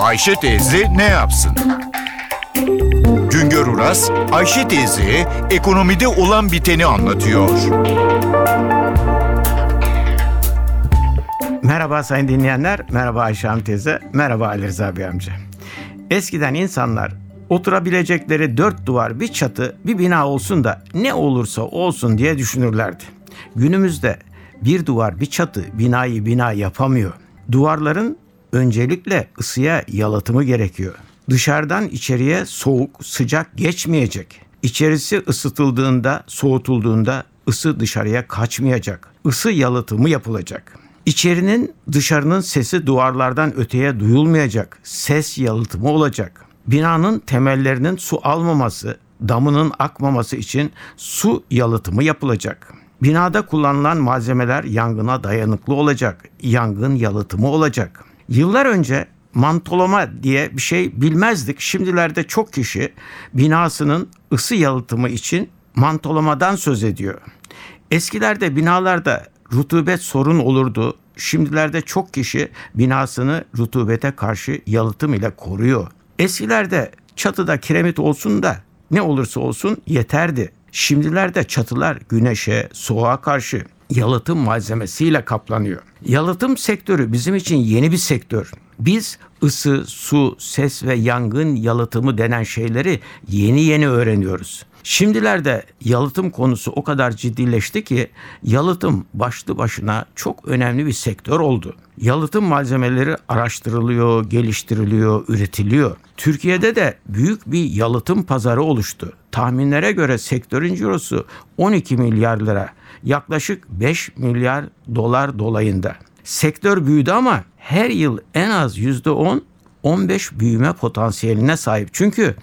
Ayşe teyze ne yapsın? Güngör Uras, Ayşe teyze ekonomide olan biteni anlatıyor. Merhaba sayın dinleyenler, merhaba Ayşe Hanım teyze, merhaba Ali Rıza Bey amca. Eskiden insanlar oturabilecekleri dört duvar, bir çatı, bir bina olsun da ne olursa olsun diye düşünürlerdi. Günümüzde bir duvar, bir çatı binayı bina yapamıyor. Duvarların öncelikle ısıya yalıtımı gerekiyor. Dışarıdan içeriye soğuk, sıcak geçmeyecek. İçerisi ısıtıldığında, soğutulduğunda ısı dışarıya kaçmayacak. Isı yalıtımı yapılacak. İçerinin dışarının sesi duvarlardan öteye duyulmayacak. Ses yalıtımı olacak. Binanın temellerinin su almaması, damının akmaması için su yalıtımı yapılacak. Binada kullanılan malzemeler yangına dayanıklı olacak. Yangın yalıtımı olacak. Yıllar önce mantolama diye bir şey bilmezdik. Şimdilerde çok kişi binasının ısı yalıtımı için mantolamadan söz ediyor. Eskilerde binalarda rutubet sorun olurdu. Şimdilerde çok kişi binasını rutubete karşı yalıtım ile koruyor. Eskilerde çatıda kiremit olsun da ne olursa olsun yeterdi. Şimdilerde çatılar güneşe, soğuğa karşı yalıtım malzemesiyle kaplanıyor. Yalıtım sektörü bizim için yeni bir sektör. Biz ısı, su, ses ve yangın yalıtımı denen şeyleri yeni yeni öğreniyoruz. Şimdilerde yalıtım konusu o kadar ciddileşti ki yalıtım başlı başına çok önemli bir sektör oldu. Yalıtım malzemeleri araştırılıyor, geliştiriliyor, üretiliyor. Türkiye'de de büyük bir yalıtım pazarı oluştu. Tahminlere göre sektörün cirosu 12 milyar lira, yaklaşık 5 milyar dolar dolayında. Sektör büyüdü ama her yıl en az %10 15 büyüme potansiyeline sahip. Çünkü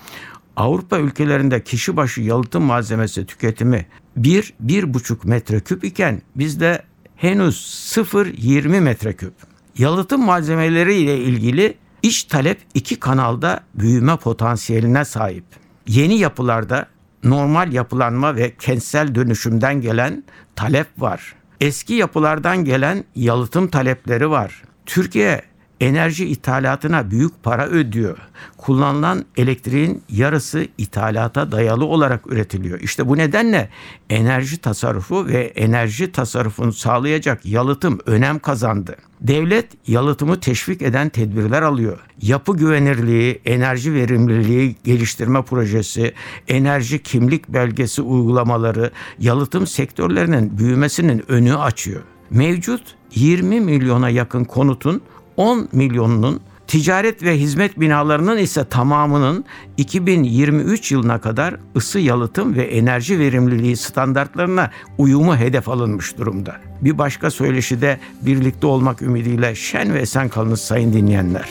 Avrupa ülkelerinde kişi başı yalıtım malzemesi tüketimi 1-1,5 metreküp iken bizde henüz 0-20 metreküp. Yalıtım malzemeleri ile ilgili iç talep iki kanalda büyüme potansiyeline sahip. Yeni yapılarda normal yapılanma ve kentsel dönüşümden gelen talep var. Eski yapılardan gelen yalıtım talepleri var. Türkiye enerji ithalatına büyük para ödüyor. Kullanılan elektriğin yarısı ithalata dayalı olarak üretiliyor. İşte bu nedenle enerji tasarrufu ve enerji tasarrufunu sağlayacak yalıtım önem kazandı. Devlet yalıtımı teşvik eden tedbirler alıyor. Yapı güvenirliği, enerji verimliliği geliştirme projesi, enerji kimlik belgesi uygulamaları yalıtım sektörlerinin büyümesinin önü açıyor. Mevcut 20 milyona yakın konutun 10 milyonunun ticaret ve hizmet binalarının ise tamamının 2023 yılına kadar ısı yalıtım ve enerji verimliliği standartlarına uyumu hedef alınmış durumda. Bir başka söyleşide birlikte olmak ümidiyle şen ve esen kalınız sayın dinleyenler.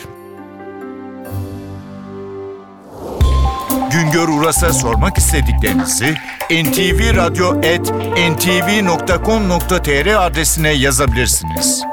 Güngör Uras'a sormak istediklerinizi ntvradio.com.tr adresine yazabilirsiniz.